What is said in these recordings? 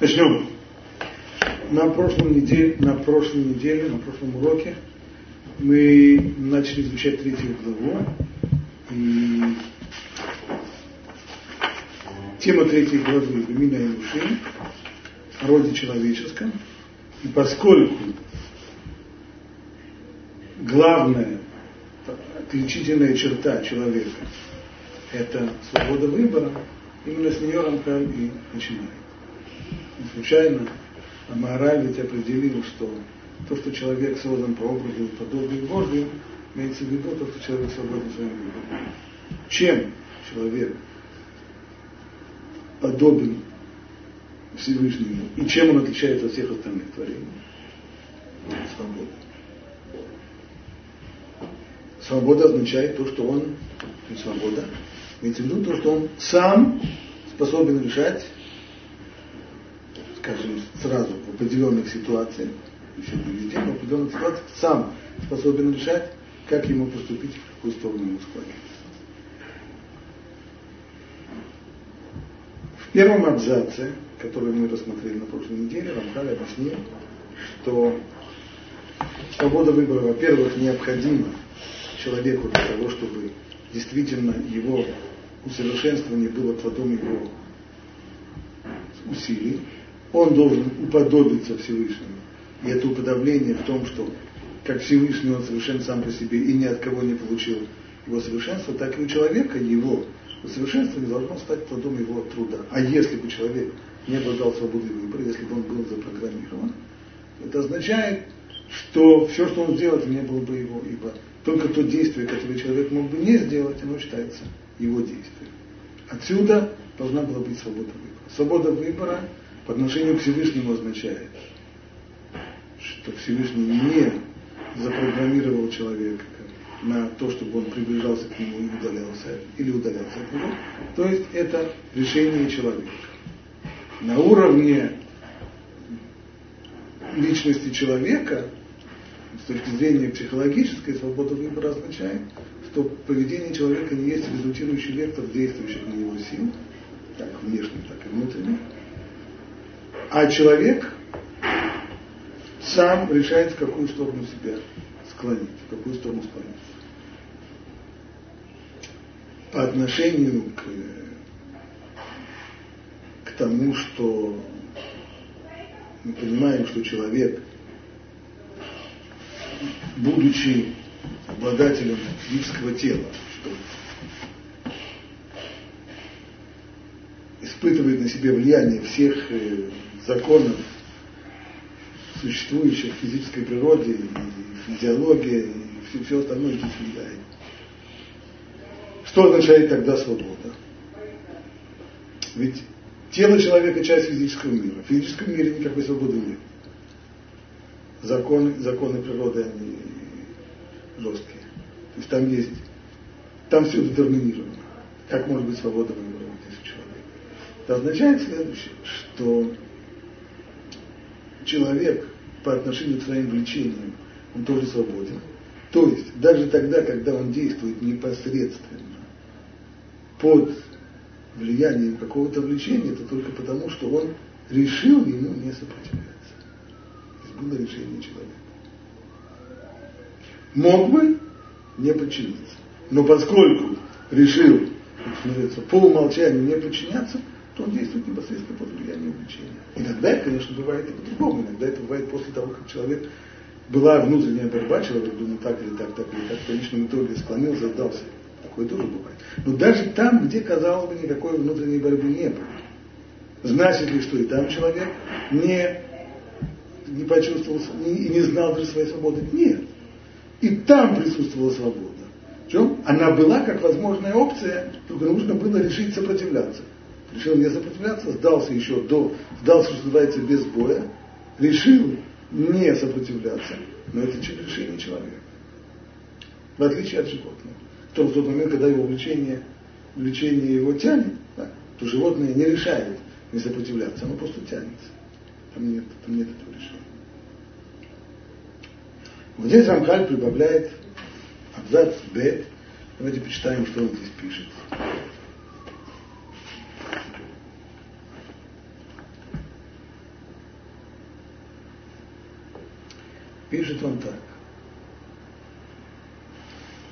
Начнем. На прошлом неделе, на прошлой неделе, на прошлом уроке мы начали изучать третью главу. И тема третьей главы Бемина и Души о роде человеческом. И поскольку главная отличительная черта человека – это свобода выбора, именно с нее Рамхаль и начинает. Не случайно Амараль ведь определил, что то, что человек создан по образу и подобию Божию, имеется в виду то, что человек свободен своим выбором. Чем человек подобен Всевышнему и чем он отличается от всех остальных творений? Свобода. Свобода означает то, что он, свобода, имеется в виду то, что он сам способен решать, скажем, сразу в определенных ситуациях, еще не везде, но в определенных ситуациях сам способен решать, как ему поступить, в какую сторону ему склониться. В первом абзаце, который мы рассмотрели на прошлой неделе, Рамхаль объяснил, что свобода выбора, во-первых, необходима человеку для того, чтобы действительно его усовершенствование было плодом его усилий. Он должен уподобиться Всевышнему. И это уподобление в том, что как Всевышний он совершен сам по себе и ни от кого не получил его совершенство, так и у человека его усовершенствование должно стать плодом его труда. А если бы человек не обладал свободой выбора, если бы он был запрограммирован, это означает, что все, что он сделает, не было бы его, ибо только то действие, которое человек мог бы не сделать, оно считается его действием. Отсюда должна была быть свобода выбора. Свобода выбора по отношению к Всевышнему означает, что Всевышний не запрограммировал человека на то, чтобы он приближался к нему и удалялся, или удалялся от него. То есть это решение человека. На уровне личности человека с точки зрения психологической, свобода выбора означает, что поведение человека не есть результирующий вектор действующих на него сил, как внешних, так и внутренних. А человек сам решает, в какую сторону себя склонить, в какую сторону склониться. По отношению к, к тому, что мы понимаем, что человек – будучи обладателем физического тела, что испытывает на себе влияние всех э, законов, существующих в физической природе, и физиологии, и все, все остальное здесь влияет. Что означает тогда свобода? Ведь тело человека – часть физического мира. В физическом мире никакой свободы нет законы, законы природы, они жесткие. То есть там есть, там все детерминировано. Как может быть свобода у человека? Это означает следующее, что человек по отношению к своим влечениям, он тоже свободен. То есть, даже тогда, когда он действует непосредственно под влиянием какого-то влечения, это только потому, что он решил ему не сопротивляться было решение человека. Мог бы не подчиниться. Но поскольку решил, по умолчанию не подчиняться, то он действует непосредственно под влиянием влечения. Иногда конечно, бывает и по-другому. Иногда это бывает после того, как человек была внутренняя борьба, человек думал так или так, так или так, в конечном итоге склонился, сдался. Такое тоже бывает. Но даже там, где, казалось бы, никакой внутренней борьбы не было, значит ли, что и там человек не не почувствовал и не знал даже своей свободы. Нет. И там присутствовала свобода. В чем? Она была как возможная опция, только нужно было решить сопротивляться. Решил не сопротивляться, сдался еще до, сдался, что называется, без боя, решил не сопротивляться, но это решение человека. В отличие от животного. В том, в тот момент, когда его влечение, влечение его тянет, да, то животное не решает не сопротивляться, оно просто тянется. Там нет, там нет этого решения. Вот здесь Рамхаль прибавляет абзац Б. Давайте почитаем, что он здесь пишет. пишет он так.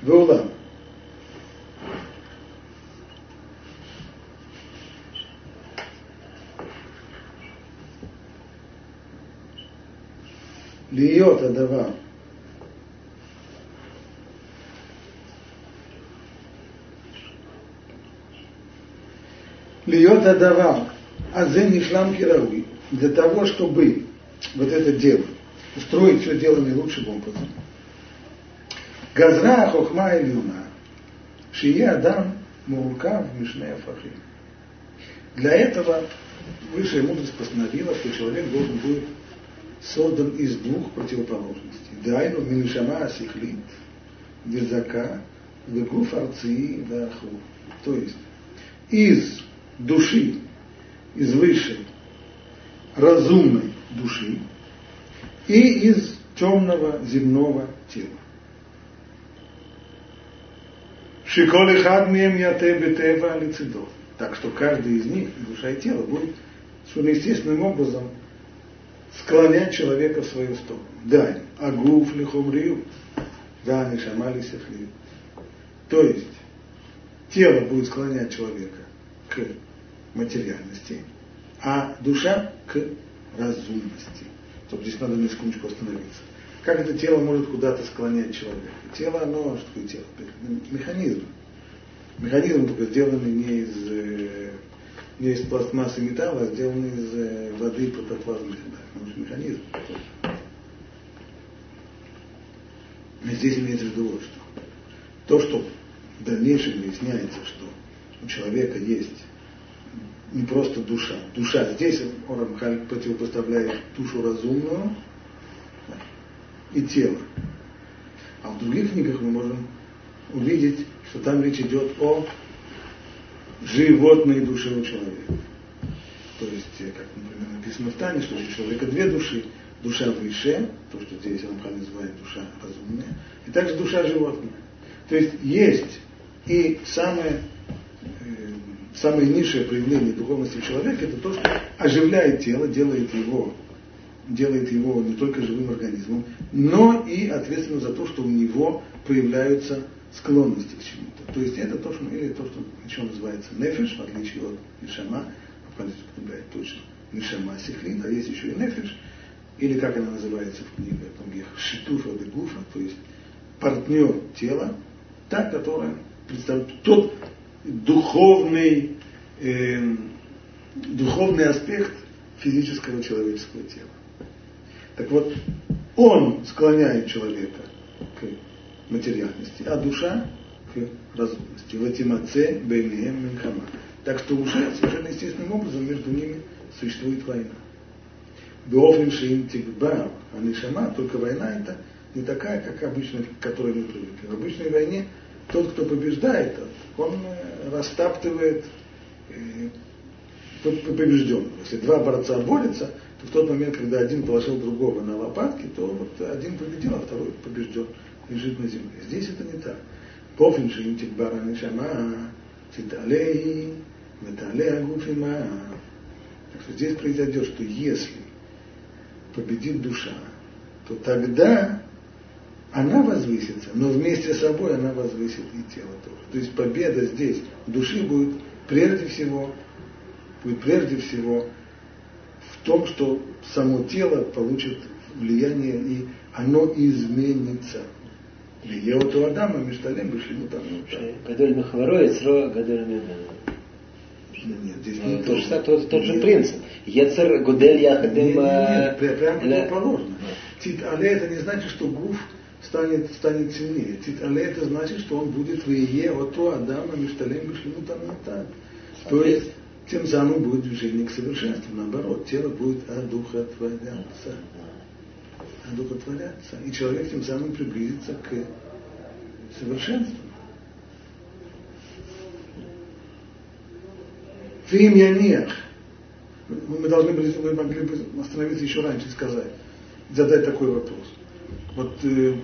Веулам. Льет Адава. Льет Адава. Азе Нишлам Кирави. Для того, чтобы вот это дело – устроить все дело наилучшим образом. Газра хохма илюна, шие адам муркав мишне афахим. Для этого высшая мудрость постановила, что человек должен быть создан из двух противоположностей. Дайну миншама сихлит, визака, вегуф арции, ваху. То есть из души, из высшей разумной души и из темного земного тела. Шиколи хадмием яте бетева лицедов. Так что каждый из них, душа и тело, будет естественным образом склонять человека в свою сторону. Да, агуф лихомрию, да, не шамали сехлию. То есть, тело будет склонять человека к материальности, а душа к разумности. Только здесь надо на секундочку остановиться. Как это тело может куда-то склонять человека? Тело, оно, что такое тело? Механизм. Механизм только сделанный не из, э, не из пластмассы и металла, а сделанный из э, воды протоплазмы. Да, механизм. Здесь имеется в виду вот что. То, что в дальнейшем выясняется, что у человека есть не просто душа. Душа. Здесь Орамхаль противопоставляет душу разумную и тело. А в других книгах мы можем увидеть, что там речь идет о животной душе у человека. То есть, э, как, например, написано в Тане, что у человека две души. Душа выше, то, что здесь Рамхаль называет душа разумная, и также душа животная. То есть есть и самое самое низшее проявление духовности человека это то, что оживляет тело, делает его, делает его не только живым организмом, но и ответственно за то, что у него проявляются склонности к чему-то. То есть это то, что, или то, что еще называется нефиш, в отличие от нишама, по-французски точно нишама сихлин, а есть еще и нефиш, или как она называется в в книгах, шитуфа де гуфа, то есть партнер тела, та, которая представляет тот духовный, э, духовный аспект физического человеческого тела. Так вот, он склоняет человека к материальности, а душа к разумности. Ватимаце бейнеем минхама. Так что уже совершенно естественным образом между ними существует война. Шиин тикбар, а нишама, только война это не такая, как обычная, к которой мы привыкли. В обычной войне тот, кто побеждает, он э, растаптывает э, побежденного. Если два борца борются, то в тот момент, когда один положил другого на лопатки, то вот один победил, а второй побежден, лежит на земле. Здесь это не так. Пофин шинтик бараны шама, циталей, метале агуфима. Так что здесь произойдет, что если победит душа, то тогда она возвысится, но вместе с собой она возвысит и тело тоже. То есть победа здесь души будет прежде всего, будет прежде всего в том, что само тело получит влияние и оно изменится. Льеоту Адама, Мишталем, Бешлему там. Гадоль Махаворо, Ицро, Гадоль Нет, здесь не то, же, тот, тот же принцип. Ецер, Гудель, Яхадем. Нет, нет, нет, прямо противоположно. Але это не значит, что Гуф станет, станет сильнее. Але это значит, что он будет в Ие, ото Адама, Мишталем, Бешлему Тамата. То есть, тем самым будет движение к совершенству. Наоборот, тело будет одухотворяться. Одухотворяться. И человек тем самым приблизится к совершенству. Фим Яниях. Мы должны были, мы могли бы остановиться еще раньше и сказать, задать такой вопрос. Вот э,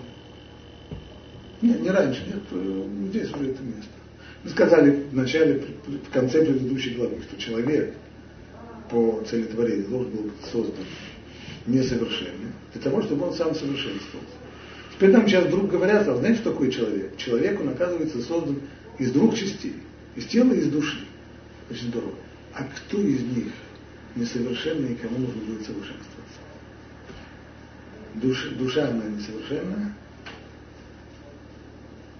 нет, не раньше, нет, э, здесь уже это место. Мы сказали в начале, в конце предыдущей главы, что человек по цели творения должен был быть создан несовершенный, для того, чтобы он сам совершенствовался. Теперь нам сейчас вдруг говорят, а знаете, что такое человек? Человек, он оказывается создан из двух частей. Из тела и из души. Очень здорово. А кто из них несовершенный и кому нужно будет совершенствоваться? Душа, душа она несовершенная?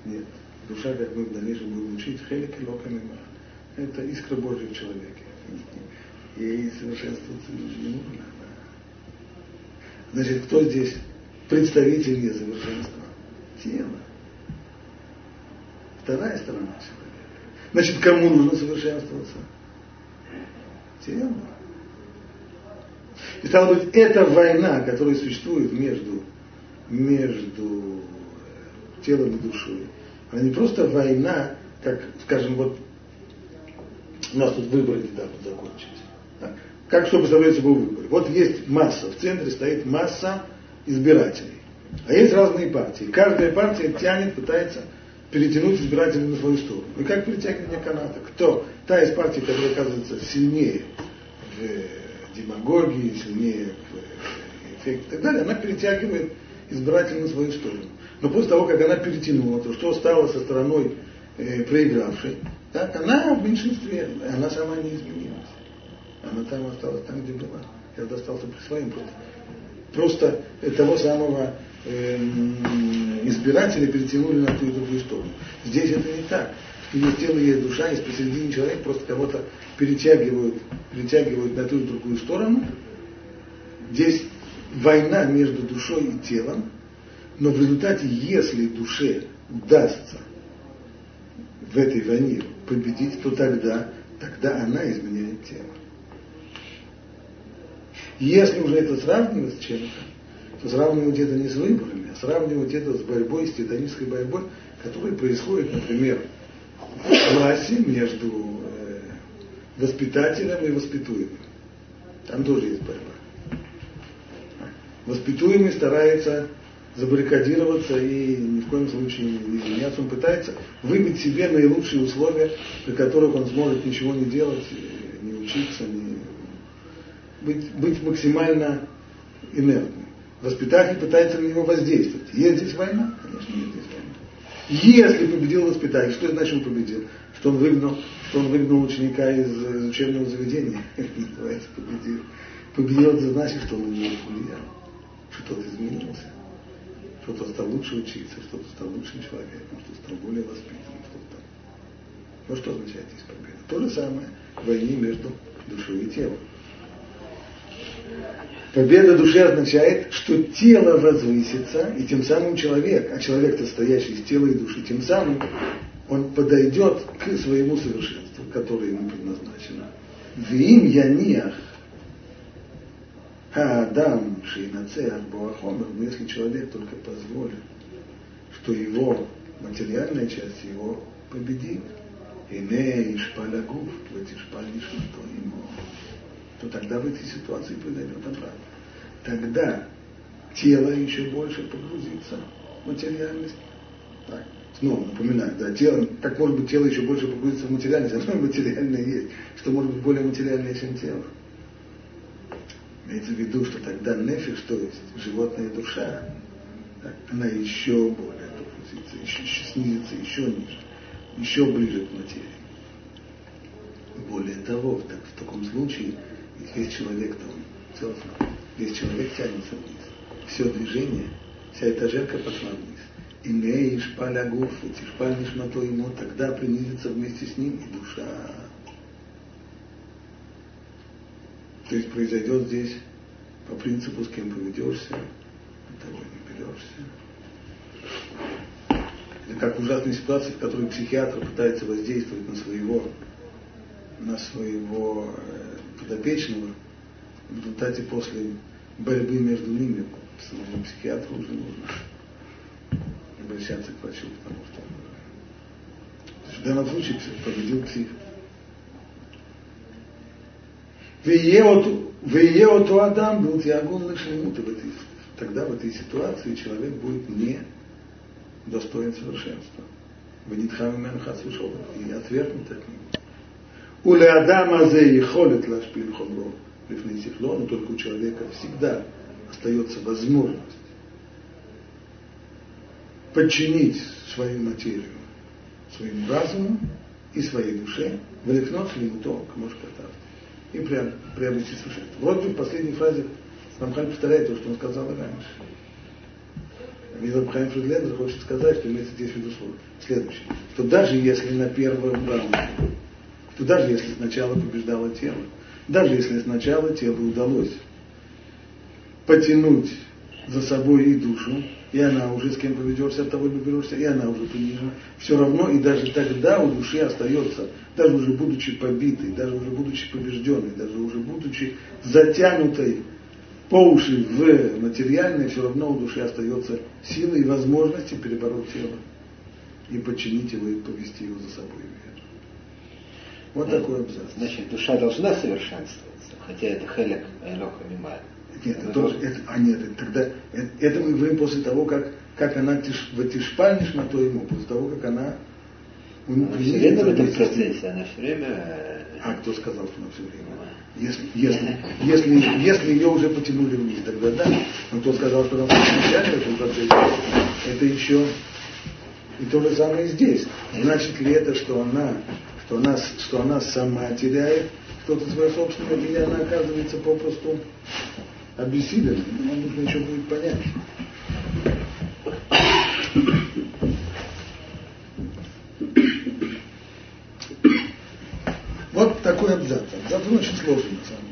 Нет. Душа, как мы в дальнейшем будем учить, хелик и. Это искра Божья в человеке. Ей совершенствоваться не нужно. Значит, кто здесь представитель несовершенства? Тело. Вторая сторона человека. Значит, кому нужно совершенствоваться? Тело. И стало быть, эта война, которая существует между, между э, телом и душой, она не просто война, как, скажем, вот у нас тут выборы недавно закончились. Да? Как что представляет собой выборы? Вот есть масса, в центре стоит масса избирателей. А есть разные партии. Каждая партия тянет, пытается перетянуть избирателей на свою сторону. И как перетягивание каната? Кто? Та из партий, которая оказывается сильнее в демагогии, сильнее в эффекте и так далее, она перетягивает избирателей на свою сторону. Но после того, как она перетянула, то что стало со стороной э, проигравшей, так, она в меньшинстве, она сама не изменилась. Она там осталась там, где была. Я остался при своем просто. Просто того самого э, избирателя перетянули на ту и другую сторону. Здесь это не так. Есть тело, есть душа, есть посередине человек, просто кого-то перетягивают, перетягивают на ту и другую сторону. Здесь война между душой и телом, но в результате, если душе удастся в этой войне победить, то тогда, тогда она изменяет тело. Если уже это сравнивать с чем-то, то сравнивать это не с выборами, а сравнивать это с борьбой, с титанической борьбой, которая происходит, например, в классе между э, воспитателем и воспитуемым. Там тоже есть борьба. Воспитуемый старается забаррикадироваться и ни в коем случае не извиняться. Он пытается выбить себе наилучшие условия, при которых он сможет ничего не делать, не учиться, не быть, быть максимально инертным. Воспитатель пытается на него воздействовать. Есть здесь война? Конечно, есть здесь война. Если победил воспитатель, что это значит он победил? Что он выгнал, что он выгнал ученика из, из учебного заведения. Называется победил. Победил это значит, что он на повлиял. Что тот изменился. Что тот стал лучше учиться, что тот стал лучшим человеком, что стал более воспитанным, стал. Вот что означает здесь победа. То же самое в войне между душой и телом. Победа души означает, что тело возвысится, и тем самым человек, а человек, состоящий из тела и души, тем самым он подойдет к своему совершенству, которое ему предназначено. Вим яниях Адам Шейнацеах Буахомер, но если человек только позволит, что его материальная часть его победит, и не ишпалягув, то ишпаль ему то тогда в этой ситуации произойдет обратно. Тогда тело еще больше погрузится в материальность. Так, снова напоминаю, да, тело, как может быть тело еще больше погрузится в материальность, оно материальное есть, что может быть более материальное, чем тело. Имеется в виду, что тогда нефиш, то есть животная душа, она еще более погрузится, еще, еще снизится еще ниже, еще ближе к материи. Более того, так, в таком случае весь человек там весь человек тянется вниз. Все движение, вся этажерка пошла вниз. И не шпаль агуф, шпаль нишмато ему, тогда принизится вместе с ним и душа. То есть произойдет здесь по принципу, с кем поведешься, того не берешься. Это как ужасная ситуация, в которой психиатр пытается воздействовать на своего, на своего э, подопечного, в результате после борьбы между ними самому психиатру уже нужно обращаться к врачу, потому что в данном случае победил псих. Вее оту Адам был диагон лишемут. Тогда в этой ситуации человек будет не достоин совершенства. Венитхам имен хасушов. И отвергнут от него. У Леадама и холит лашпин хомро. Лифнесихло, но только у человека всегда остается возможность подчинить свою материю, своему разуму и своей душе, влекнот лимутон к мошкатав и приобрести совершенство. Бы в последней фразе Рамхаль повторяет то, что он сказал раньше. Мизраб Хайм Фридлендер хочет сказать, что имеется здесь в виду следующее. Что даже если на первом раунде, что даже если сначала побеждало тело, даже если сначала телу удалось потянуть за собой и душу, и она уже с кем поведешься, от того и поберешься, и она уже понижена. Все равно, и даже тогда у души остается, даже уже будучи побитой, даже уже будучи побежденной, даже уже будучи затянутой по уши в материальное, все равно у души остается сила и возможности перебороть тело и подчинить его и повести его за собой вверх. Вот да, такой абзац. Значит, душа должна совершенствоваться, хотя это хелек Айлоха Мималь. Нет, это тоже, это, а нет, это, тогда это, это мы говорим после того, как, как она тиш, в тишпальниш на то ему, после того, как она она все время в этом процессе, она все время... Э, а кто сказал, что она все время? Если, если, если, если ее уже потянули вниз, тогда да. Но кто сказал, что она начале в этом процессе, это еще и то же самое здесь. Значит ли это, что она, что она, что она сама теряет что-то свое собственное, или она оказывается попросту обессиленно? Нам нужно еще будет понять. Вот такой абзац. Абзац он очень сложный на самом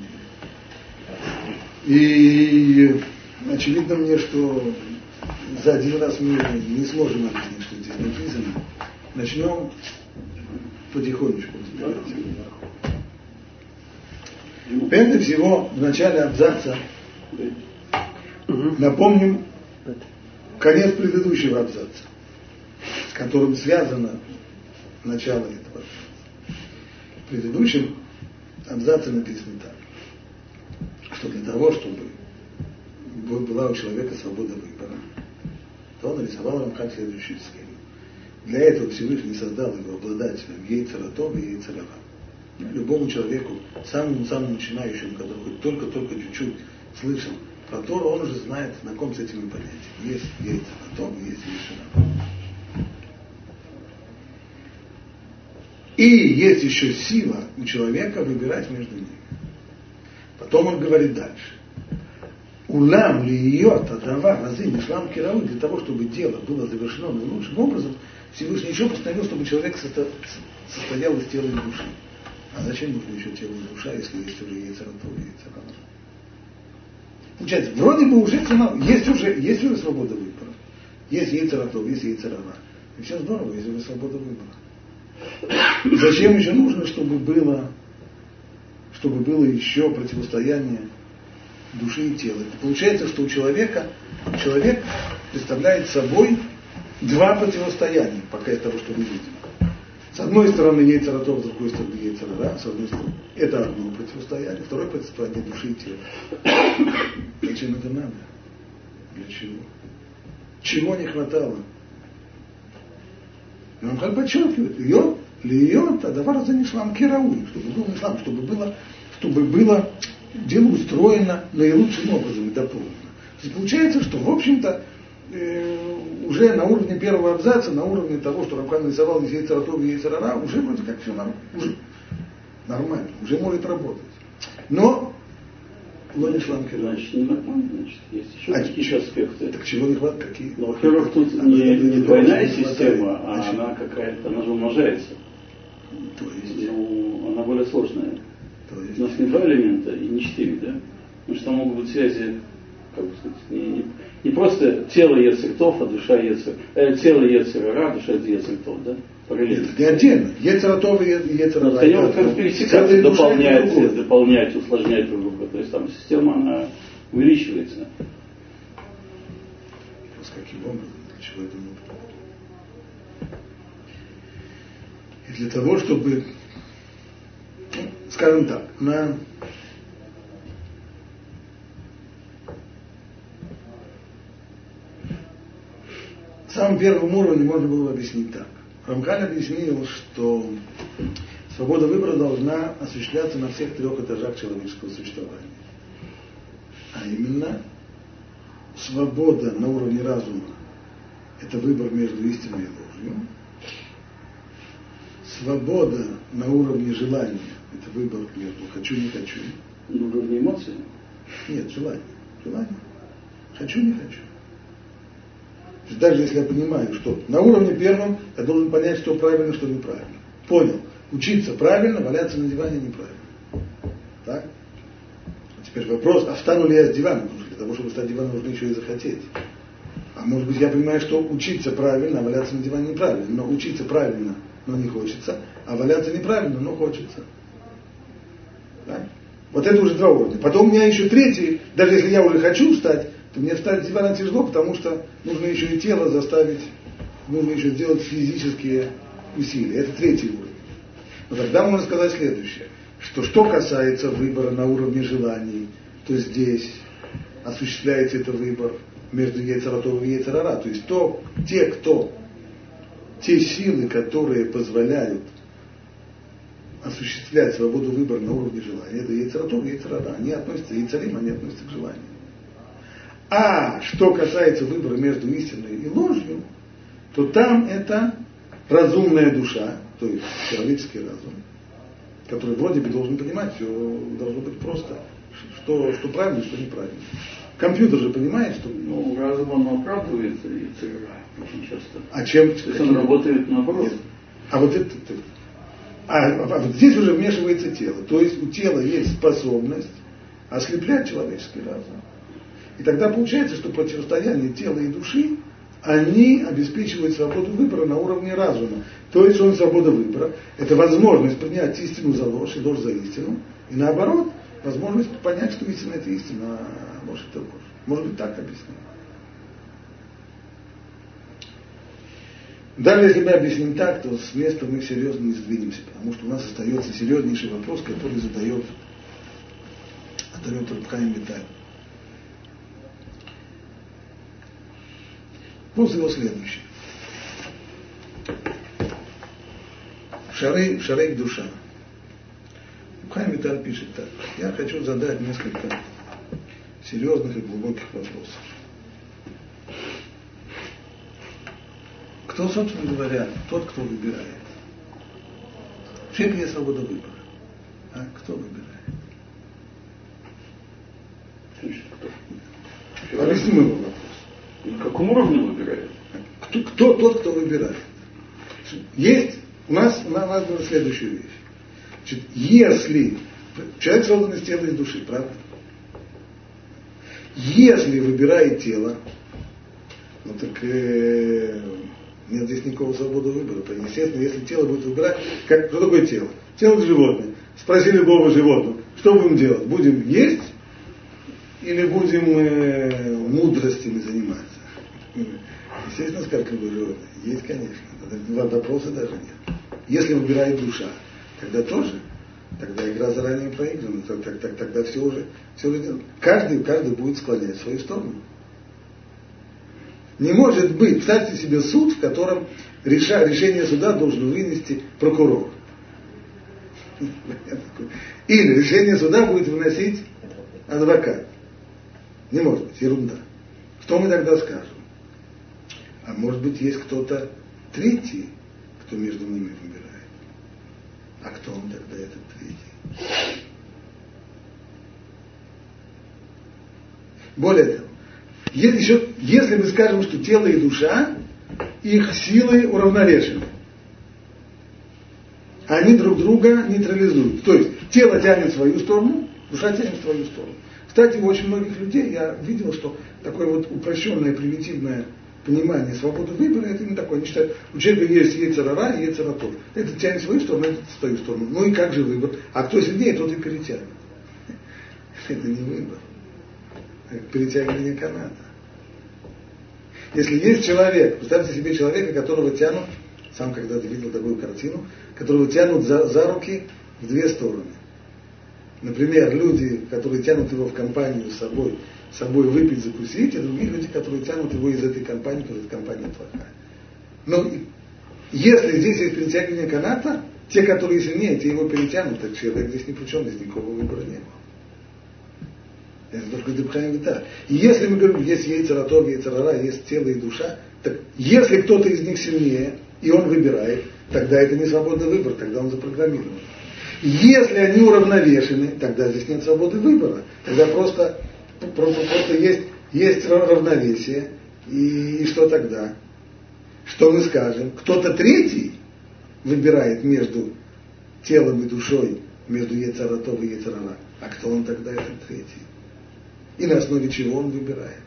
деле. И очевидно мне, что за один раз мы не сможем объяснить, что здесь написано. Начнем потихонечку Прежде всего, в начале абзаца напомним конец предыдущего абзаца, с которым связано начало этого в предыдущем абзаце написано так, что для того, чтобы была у человека свобода выбора, то он нарисовал Рамхаль следующую схему. Для этого Всевышний создал его обладателем Ейцератом и Ейцерава. Любому человеку, самому-самому начинающему, который хоть только-только чуть-чуть слышал про Тору, он уже знает, знаком с этими понятиями. Есть Ейцератом, есть Ейцерава. И есть еще сила у человека выбирать между ними. Потом он говорит дальше. Улам ли ее тадава разы мишлам кирау, для того, чтобы дело было завершено наилучшим образом, Всевышний еще постановил, чтобы человек состоял из тела и души. А зачем нужно еще тело и душа, если есть уже яйцератов и яйцерана? Получается, вроде бы уже есть уже, есть уже свобода выбора. Есть яйцератов, есть яйцерана. И все здорово, есть уже свобода выбора. Зачем еще нужно, чтобы было, чтобы было еще противостояние души и тела? Это получается, что у человека, человек представляет собой два противостояния, пока из того, что мы видим. С одной стороны яйцератов, с другой стороны яйцерара, с одной стороны. Это одно противостояние, второе противостояние души и тела. Зачем это надо? Для чего? Чего не хватало? И он как подчеркивает, ее, льет, а давар за нишлам керауи, чтобы был ислам, чтобы было, чтобы было дело устроено наилучшим образом и дополнено. То есть получается, что, в общем-то, уже на уровне первого абзаца, на уровне того, что Рамхан нарисовал из Яйцератов и Яйцерара, уже вроде как все нормально, уже нормально, уже может работать. Но не шланки. Значит, не нормально, значит, есть еще а какие-то аспекты. Так чего не хватает? Какие? Ну, во-первых, тут а не, не двойная система, а значит, она какая-то, она же умножается. То есть? Ну, она более сложная. То есть? У нас не два элемента и не четыре, да? Потому что там могут быть связи, бы сказать, не, не, не просто тело Ецертов, а душа Ецер, э, тело Ецерара, душа Ецертов, да? параллельно. Не отдельно. Ецератов и Ецерара. Они вот как пересекаются, дополняют, дополняют, усложняют друг друга. То есть там система, она увеличивается. Вопрос, каким образом, для чего это нужно? И для того, чтобы, ну, скажем так, на самом первом уровне можно было объяснить так. Рамхаль объяснил, что свобода выбора должна осуществляться на всех трех этажах человеческого существования. А именно свобода на уровне разума – это выбор между истиной и ложью. Свобода на уровне желания – это выбор между хочу, не хочу. На уровне эмоций? Нет, желание. Желание. Хочу, не хочу. Даже если я понимаю, что на уровне первом я должен понять, что правильно, что неправильно. Понял. Учиться правильно, валяться на диване неправильно. Так? А теперь вопрос, а встану ли я с дивана? Потому что для того, чтобы встать с дивана, нужно еще и захотеть. А может быть, я понимаю, что учиться правильно, а валяться на диване неправильно. Но учиться правильно, но не хочется, а валяться неправильно, но хочется. Так? Вот это уже два уровня. Потом у меня еще третий, даже если я уже хочу встать, мне встать дивана тяжело, потому что нужно еще и тело заставить, нужно еще сделать физические усилия. Это третий уровень. Но тогда можно сказать следующее, что что касается выбора на уровне желаний, то здесь осуществляется этот выбор между Ецаратом и Ецарара. То есть то, те, кто, те силы, которые позволяют осуществлять свободу выбора на уровне желания, это Ецаратов и Ецарара. Они относятся, Ецарим, они относятся к желанию. А что касается выбора между истиной и ложью, то там это разумная душа, то есть человеческий разум, который вроде бы должен понимать, все должно быть просто, что, что правильно, что неправильно. Компьютер же понимает, что... Ну, разум он оправдывается и очень часто. А чем? То есть он работает наоборот. Нет. А вот это... А, а вот здесь уже вмешивается тело. То есть у тела есть способность ослеплять человеческий разум. И тогда получается, что противостояние тела и души, они обеспечивают свободу выбора на уровне разума. То есть он свобода выбора. Это возможность принять истину за ложь и ложь за истину. И наоборот, возможность понять, что истина это истина, а ложь это ложь. Может быть так объяснить. Даже если мы объясним так, то с места мы серьезно не сдвинемся, потому что у нас остается серьезнейший вопрос, который задает, задает Рабхайм Виталь. Вопрос его следующий. Шары, шарейк душа. Хайм Виталь пишет так. Я хочу задать несколько серьезных и глубоких вопросов. Кто, собственно говоря, тот, кто выбирает? В человеке есть свобода выбора. А кто выбирает? Объясни мой вопрос. На каком уровне? Кто, тот, кто выбирает? Есть, у нас, у нас было следующая вещь. Значит, если человек создан из тела и души, правда? Если выбирает тело, ну так э, нет здесь никакого свободы выбора. Естественно, если тело будет выбирать, как, что такое тело? Тело животное. Спроси любого животного, что будем делать? Будем есть или будем э, мудростями заниматься? Естественно, любой животное. Есть, конечно. Вопроса даже нет. Если выбирает душа, тогда тоже. Тогда игра заранее проиграна. Тогда, тогда, тогда все уже, все уже каждый, каждый будет склонять свою сторону. Не может быть, представьте себе суд, в котором реша, решение суда должен вынести прокурор. Или решение суда будет выносить адвокат. Не может быть, ерунда. Что мы тогда скажем? А может быть, есть кто-то третий, кто между ними выбирает. А кто он тогда, этот третий? Более того, еще, если мы скажем, что тело и душа, их силы уравновешены. Они друг друга нейтрализуют. То есть тело тянет в свою сторону, душа тянет в свою сторону. Кстати, у очень многих людей я видел, что такое вот упрощенное, примитивное понимание свободы выбора, это не такое. Они считают, у человека есть яйцерара и яйцератор. Это тянет свою сторону, это в свою сторону. Ну и как же выбор? А кто сильнее, тот и перетянет. Это не выбор. Это перетягивание каната. Если есть человек, представьте себе человека, которого тянут, сам когда-то видел такую картину, которого тянут за, за руки в две стороны. Например, люди, которые тянут его в компанию с собой, собой выпить, закусить, и другие люди, которые тянут его из этой компании, потому что эта компания плохая. Но если здесь есть перетягивание каната, те, которые сильнее, те его перетянут, так человек здесь ни при чем, здесь никакого выбора не было. Это только Дебхайм Вита. И если мы говорим, есть яйцератов, яйцерара, есть тело и душа, так если кто-то из них сильнее, и он выбирает, тогда это не свободный выбор, тогда он запрограммирован. Если они уравновешены, тогда здесь нет свободы выбора. Тогда просто, просто, просто есть, есть равновесие. И, и что тогда? Что мы скажем? Кто-то третий выбирает между телом и душой, между Ецаратов и Ецарара. А кто он тогда этот третий? И на основе чего он выбирает?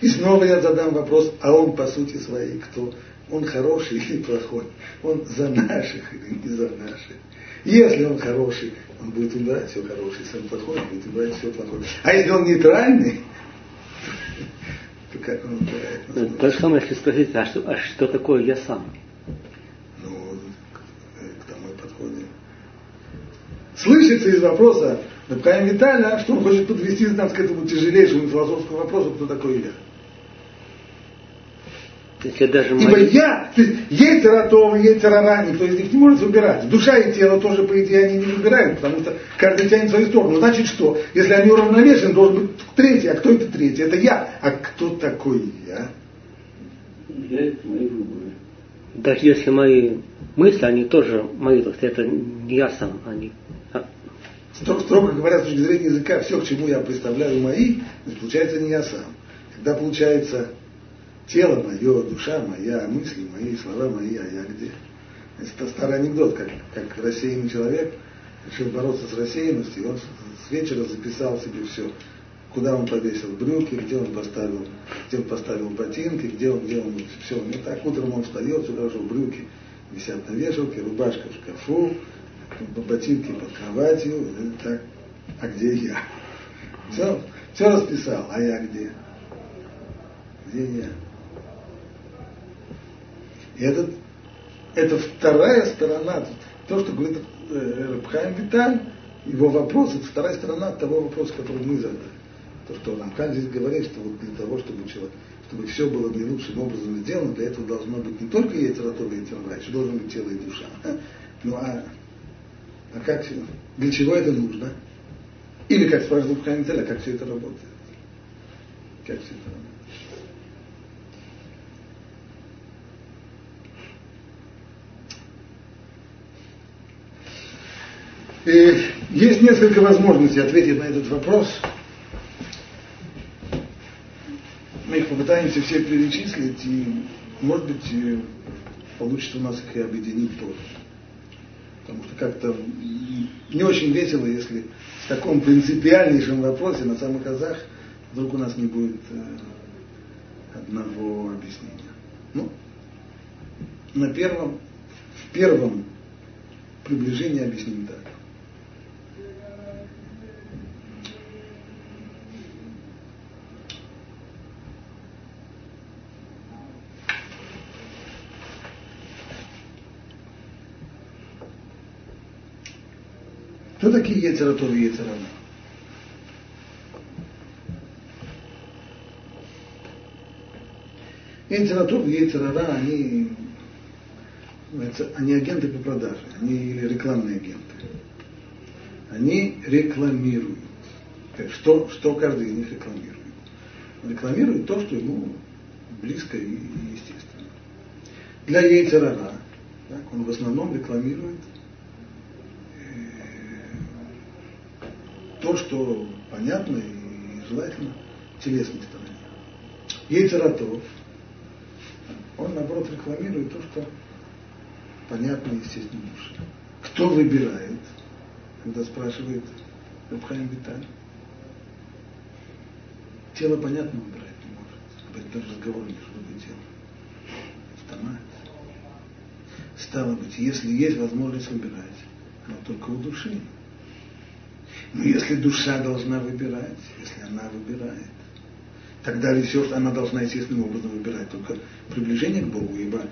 И снова я задам вопрос, а он по сути своей кто? Он хороший или плохой? Он за наших или не за наших? Если он хороший, он будет выбирать все хорошее. Если он плохой, он будет выбирать все плохое. А если он нейтральный, то как он? Ну, то же самое, если спросить, а что, а что такое я сам? Ну, к тому и подходим. Слышится из вопроса Рабхаим Виталя, что он хочет подвести нас к этому тяжелейшему философскому вопросу, кто такой я. Если даже Ибо мои... я, то есть, есть Ратова, есть Рара, никто из них не может выбирать. Душа и тело тоже, по идее, они не выбирают, потому что каждый тянет в свою сторону. Значит что? Если они уравновешены, должен быть третий. А кто это третий? Это я. А кто такой я? Я это мои выборы. Даже если мои мысли, они тоже мои, то есть это не я сам, они. А... Строго, строго говоря, с точки зрения языка, все, к чему я представляю мои, получается не я сам. Когда получается тело мое, душа моя, мысли мои, слова мои, а я где? Это старый анекдот, как, как рассеянный человек решил бороться с рассеянностью, и он с вечера записал себе все, куда он повесил брюки, где он поставил, где он поставил ботинки, где он, где он, все. Ну так утром он встает, все хорошо, брюки висят на вешалке, рубашка в шкафу, ботинки под кроватью, так, а где я? Все, все расписал, а я где? Где я? Этот, это вторая сторона, то, что говорит э, Рабхайм Виталь, его вопрос, это вторая сторона того вопроса, который мы задали. То, что Рамхан здесь говорит, что вот для того, чтобы человек, чтобы все было наилучшим образом сделано, для этого должно быть не только яйцератова и яйцерова, еще должно быть тело и душа. Ну а, а как, для чего это нужно? Или, как спрашивает Рамхан Виталь, а как все это работает? Как все это работает? Есть несколько возможностей ответить на этот вопрос. Мы их попытаемся все перечислить, и, может быть, получится у нас их и объединить тоже. Потому что как-то не очень весело, если в таком принципиальнейшем вопросе на самых азах вдруг у нас не будет э, одного объяснения. Ну, на первом, в первом приближении объясним так. Кто такие Ецератов и Ецерана? Ецератов и Ецерара, они, они агенты по продаже, они рекламные агенты. Они рекламируют. Что, что каждый из них рекламирует? Рекламирует то, что ему близко и естественно. Для Ейцерара так, он в основном рекламирует то, что понятно и желательно телесной стороне. Ейцератов, он наоборот рекламирует то, что понятно естественно душе. Кто выбирает, когда спрашивает Рабхайм Виталь? Тело понятно выбирать не может. Об этом даже разговор не что такое тело. Автомат. Стало быть, если есть возможность выбирать, но только у души. Но если душа должна выбирать, если она выбирает, тогда все, она должна естественным образом выбирать только приближение к Богу, ибо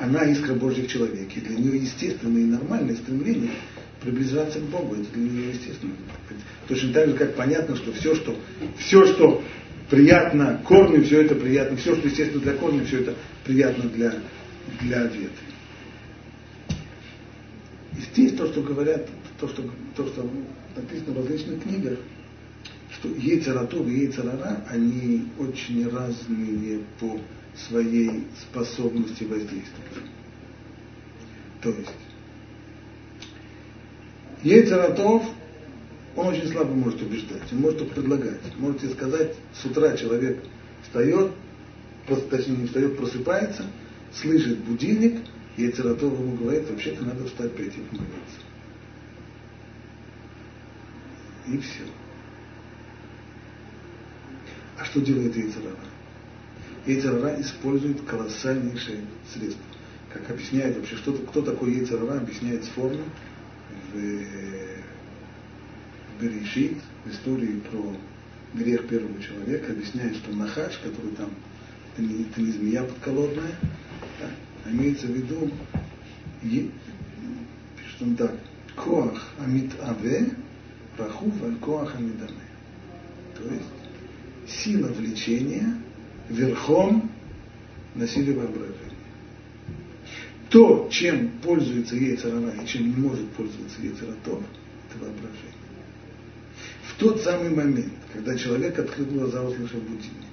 она искра Божья в человеке. Для нее естественное и нормальное стремление приближаться к Богу. Это для нее естественно. Точно так же, как понятно, что все, что, все, что приятно корню, все это приятно, все, что естественно для корня, все это приятно для, для ветви. И здесь то, что говорят, то, что, то, что написано в различных книгах, что Ейцератов и Ейцерара, они очень разные по своей способности воздействовать. То есть, Ейцератов, он очень слабо может убеждать, он может только предлагать. Можете сказать, с утра человек встает, точнее не встает, просыпается, слышит будильник, и Ецератов ему говорит, вообще-то надо встать, пойти помолиться. И все. А что делает Ейцерара? Ейцерара использует колоссальнейшие средства. Как объясняет вообще, что, кто такой Ейцерара, объясняет с формы в, в Берешит, в истории про грех первого человека, объясняет, что Нахач, который там, это не, это не змея подколодная, да, имеется в виду, пишет он так, Коах Амит Аве, Рахув Аль Коах Амидаме. То есть сила влечения верхом на силе воображения. То, чем пользуется яйцерара и чем не может пользоваться яйцератов, это воображение. В тот самый момент, когда человек открыл глаза, услышал будильник,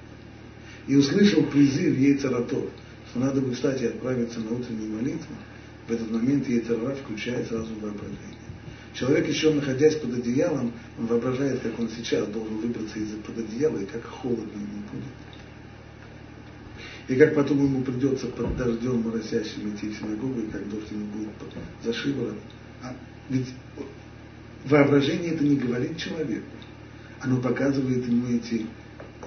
и услышал призыв яйцератов, что надо бы и отправиться на утреннюю молитву, в этот момент яйцерара включает сразу воображение. Человек, еще находясь под одеялом, он воображает, как он сейчас должен выбраться из-под одеяла, и как холодно ему будет. И как потом ему придется под дождем моросящим идти в синагогу, и как дождь ему будет за шиворот. А ведь воображение это не говорит человеку. Оно показывает ему эти,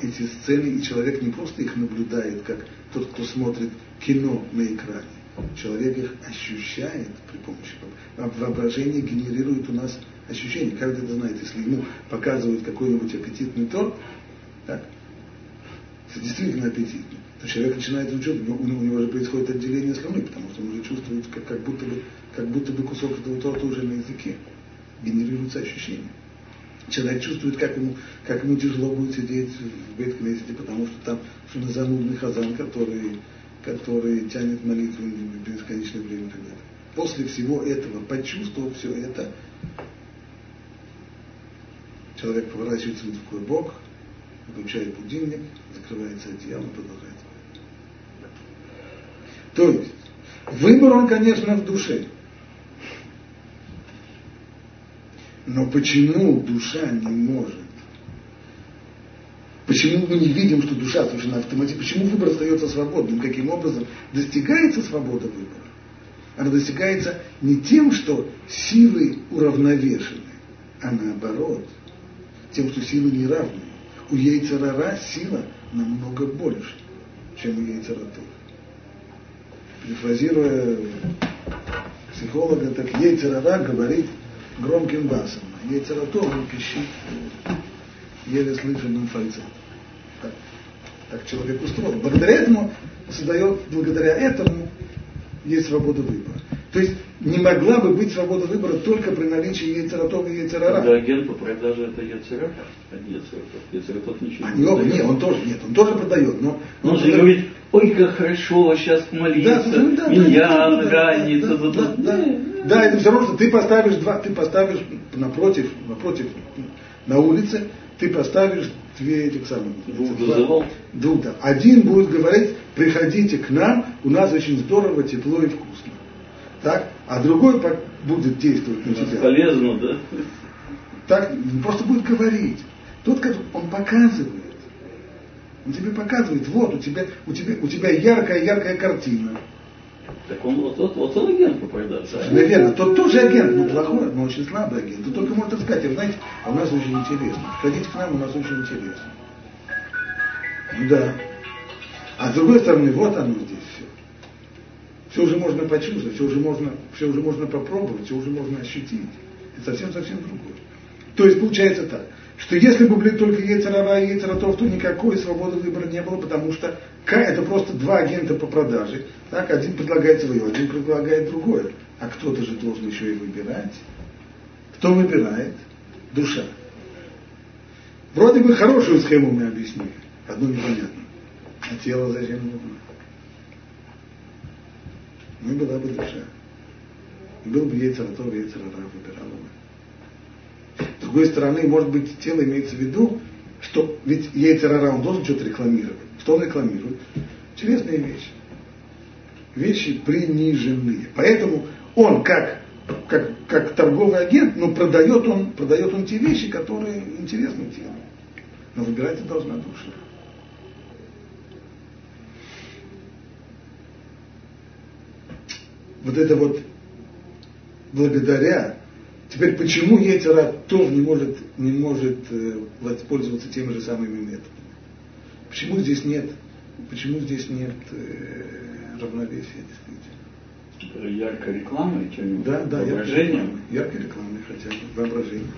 эти сцены, и человек не просто их наблюдает, как тот, кто смотрит кино на экране человек их ощущает при помощи воображения, генерирует у нас ощущения. Каждый это знает, если ему показывают какой-нибудь аппетитный торт, так, это действительно аппетитный, то человек начинает учить, у него, у него же происходит отделение слюны, потому что он уже чувствует, как, как, будто бы, как будто бы кусок этого торта уже на языке. Генерируется ощущение. Человек чувствует, как ему, как ему тяжело будет сидеть в бейт потому что там что занудный хазан, который который тянет молитву бесконечное время и так далее. После всего этого, почувствовав все это, человек поворачивается в другой бок, выключает будильник, закрывается и продолжает То есть, выбор он, конечно, в душе. Но почему душа не может Почему мы не видим, что душа совершенно автоматически? Почему выбор остается свободным? Каким образом достигается свобода выбора? Она достигается не тем, что силы уравновешены, а наоборот, тем, что силы не равны. У яйцерара сила намного больше, чем у яйцератов. Перефразируя психолога, так яйцерара говорит громким басом, яйцератов он пищит еле слышимым фальцетом. Так, так человек устроен. Благодаря этому создает, благодаря этому есть свобода выбора. То есть не могла бы быть свобода выбора только при наличии яйцератов и яйцерара. Да, агент по продаже это яйцерат, а не яйцератов. Яйцератов ничего а не оба, нет, он тоже, нет, он тоже продает. Но, он, он же говорит, ой, как хорошо сейчас молиться, да, да, да, меня да, ранится. Да, да, да, да, да, да, это все равно, что ты поставишь два, ты поставишь напротив, напротив, на улице ты поставишь две этих самых. Двух Двух, да. Один будет говорить, приходите к нам, у нас очень здорово, тепло и вкусно. Так? А другой будет действовать на тебя. Полезно, да? Так, просто будет говорить. Тот, он показывает. Он тебе показывает, вот у тебя, у тебя, у тебя яркая, яркая картина. Так он вот, вот, вот он агент по продаже. Совершенно. Тот тоже агент, но плохой, но очень слабый агент. Ты только может сказать, вы знаете, а у нас очень интересно. Ходите к нам, у нас очень интересно. Ну да. А с другой стороны, вот оно здесь все. Все уже можно почувствовать, все уже можно, все уже можно попробовать, все уже можно ощутить. Это совсем-совсем другое. То есть получается так что если бы были только Ецерара и Ецератов, то никакой свободы выбора не было, потому что это просто два агента по продаже. Так, один предлагает свое, один предлагает другое. А кто-то же должен еще и выбирать. Кто выбирает? Душа. Вроде бы хорошую схему мы объяснили. Одно непонятно. А тело зачем нужно? Ну была бы душа. Был бы Ецератов, Ецерара выбирал бы. С другой стороны, может быть, тело имеется в виду, что ведь Ейцерара, он должен что-то рекламировать. Что он рекламирует? Интересные вещи. Вещи приниженные. Поэтому он как, как, как торговый агент, но продает он, продает он те вещи, которые интересны телу. Но выбирать должна душа. Вот это вот благодаря Теперь почему Ецера тоже не может, не может э, воспользоваться теми же самыми методами? Почему здесь нет, почему здесь нет э, равновесия действительно? Яркой рекламы, чем да, да, воображением? Яркой рекламой хотя бы, воображением.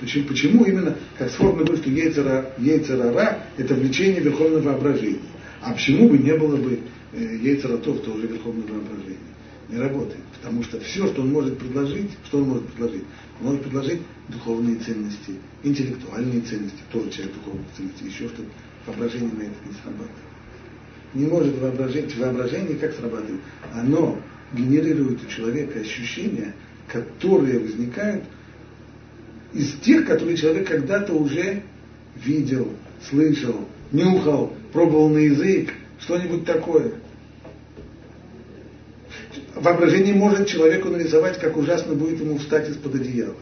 Почему, почему именно, как сформно говорит, что яйцера, яйцерара – это влечение верховного воображения. А почему бы не было бы э, яйцера то, что уже верховное воображение? Не работает. Потому что все, что он может предложить, что он может предложить? Он может предложить духовные ценности, интеллектуальные ценности, тоже часть духовных ценностей, еще что-то. Воображение на это не срабатывает. Не может воображение, воображение как срабатывает? Оно генерирует у человека ощущения, которые возникают из тех, которые человек когда-то уже видел, слышал, нюхал, пробовал на язык, что-нибудь такое – Воображение может человеку нарисовать, как ужасно будет ему встать из-под одеяла.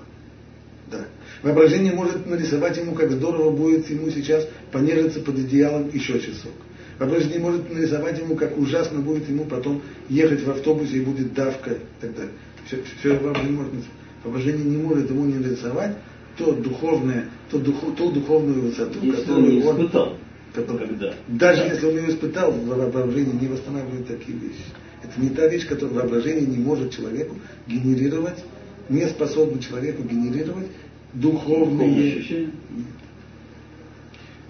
Да. Воображение может нарисовать ему, как здорово будет ему сейчас понежиться под одеялом еще часок. Воображение может нарисовать ему, как ужасно будет ему потом ехать в автобусе и будет давка и так далее. Все, все воображение может Воображение не может ему не нарисовать то духовное, то духу, ту духовную высоту, если которую он испытал. Он, когда? Даже если он ее испытал, воображение не восстанавливает такие вещи. Это не та вещь, которую воображение не может человеку генерировать, не способно человеку генерировать духовные ощущения.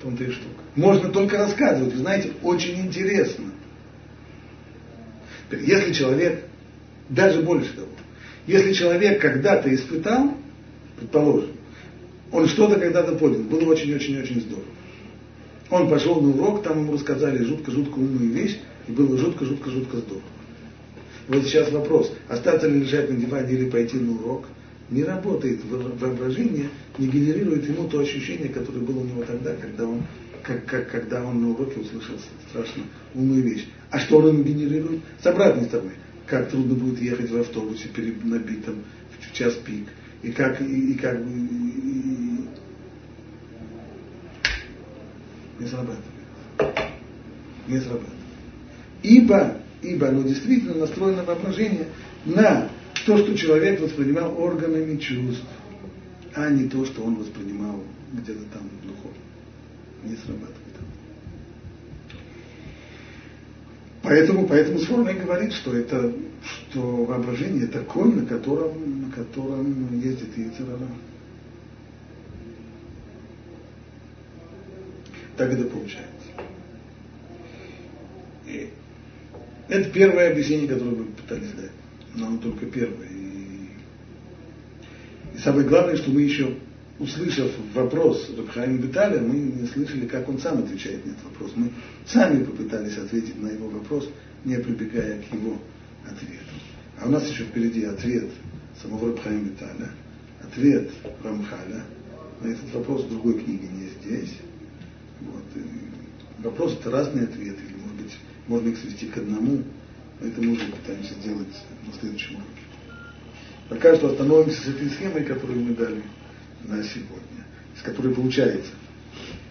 Том-то и штука. Можно только рассказывать. Вы знаете, очень интересно. Если человек, даже больше того, если человек когда-то испытал, предположим, он что-то когда-то понял, было очень-очень-очень здорово. Он пошел на урок, там ему рассказали жутко-жутко умную вещь, и было жутко-жутко-жутко здорово. Вот сейчас вопрос, остаться ли лежать на диване или пойти на урок, не работает воображение, не генерирует ему то ощущение, которое было у него тогда, когда он, как, как, когда он на уроке услышал страшно умную вещь. А что он ему генерирует? С обратной стороны. Как трудно будет ехать в автобусе перед набитым в час пик. И как, и, и как бы... И, не срабатывает. Не срабатывает. Ибо ибо оно действительно настроено воображение на то, что человек воспринимал органами чувств, а не то, что он воспринимал где-то там духовно. Не срабатывает. Поэтому, поэтому Сформа говорит, что это что воображение это конь, на котором, на котором ездит Яцерара. Так это получается. И это первое объяснение, которое мы пытались дать. Но оно только первое. И, и самое главное, что мы еще, услышав вопрос Рабхаима Беталя, мы не слышали, как он сам отвечает на этот вопрос. Мы сами попытались ответить на его вопрос, не прибегая к его ответу. А у нас еще впереди ответ самого Рабхаима Беталя, ответ Рамхаля на этот вопрос в другой книге, не здесь. Вот. И вопрос это разные ответы можно их свести к одному, это мы уже пытаемся сделать на следующем уроке. Пока что остановимся с этой схемой, которую мы дали на сегодня, с которой получается,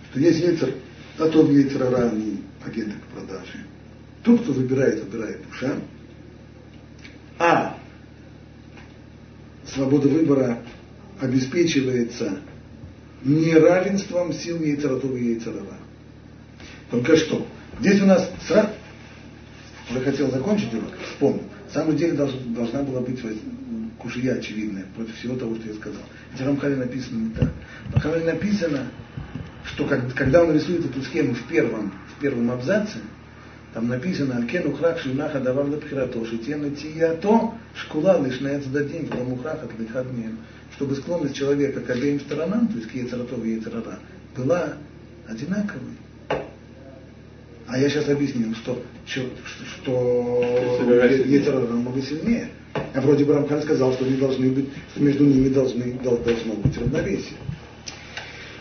что есть яйцер, а тот яйцерара, они агенты по продаже. Тот, кто выбирает, выбирает душа, а свобода выбора обеспечивается неравенством сил яйцератова и яйцерара. Только что? Здесь у нас сразу уже хотел закончить урок, вспомнил. В самом деле долж, должна была быть кушия очевидная против всего того, что я сказал. Ведь в Рамхале написано не так. В Рамхале написано, что когда он рисует эту схему в первом, в первом абзаце, там написано «Алькен ухрах шинаха давар лапхирато, шитена тиято, шкула лишная цдадим, вдам ухрах от лихадмин». Чтобы склонность человека к обеим сторонам, то есть к Ецаратов и Ецарара, была одинаковой. А я сейчас объясню, что, что, что Ецер намного сильнее. А вроде бы Рамхан сказал, что, не должны быть, что между ними должны, должно быть равновесие.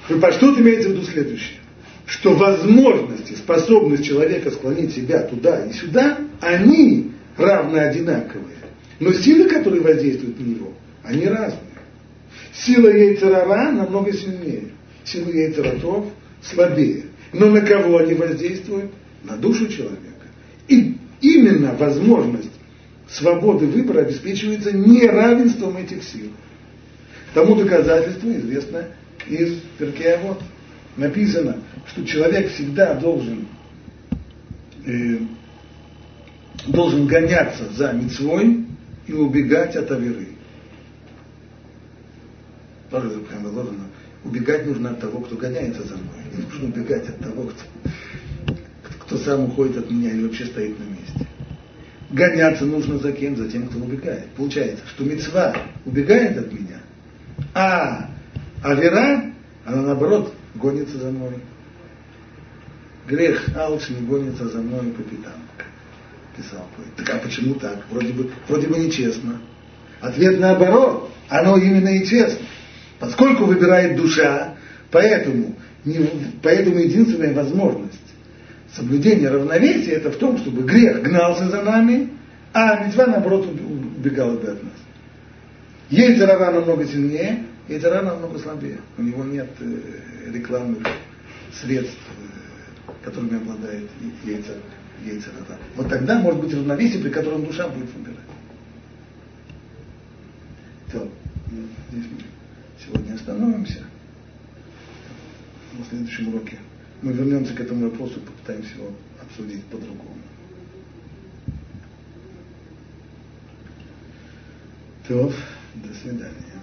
Что имеется в виду следующее? Что возможности, способность человека склонить себя туда и сюда, они равно одинаковые. Но силы, которые воздействуют на него, они разные. Сила яйцерара намного сильнее. Сила яйцератов слабее. Но на кого они воздействуют? На душу человека. И именно возможность свободы выбора обеспечивается неравенством этих сил. Тому доказательство известно из Перкея вот. Написано, что человек всегда должен, э, должен гоняться за мецвой и убегать от аверы. Тоже заложено. Убегать нужно от того, кто гоняется за мной. Не нужно убегать от того, кто, кто сам уходит от меня или вообще стоит на месте. Гоняться нужно за кем? За тем, кто убегает. Получается, что мецва убегает от меня, а а вера, она наоборот гонится за мной. Грех алч не гонится за мной по пятам, писал. Так а почему так? Вроде бы, вроде бы нечестно. Ответ наоборот. Оно именно и честно. Поскольку выбирает душа, поэтому, не, поэтому единственная возможность соблюдения равновесия это в том, чтобы грех гнался за нами, а митва наоборот убегала бы от нас. Зарава намного сильнее, рано намного слабее. У него нет э, рекламных средств, э, которыми обладает яйца рода. Вот тогда может быть равновесие, при котором душа будет выбирать. Все. Здесь мы сегодня остановимся. На следующем уроке мы вернемся к этому вопросу, попытаемся его обсудить по-другому. То, до свидания.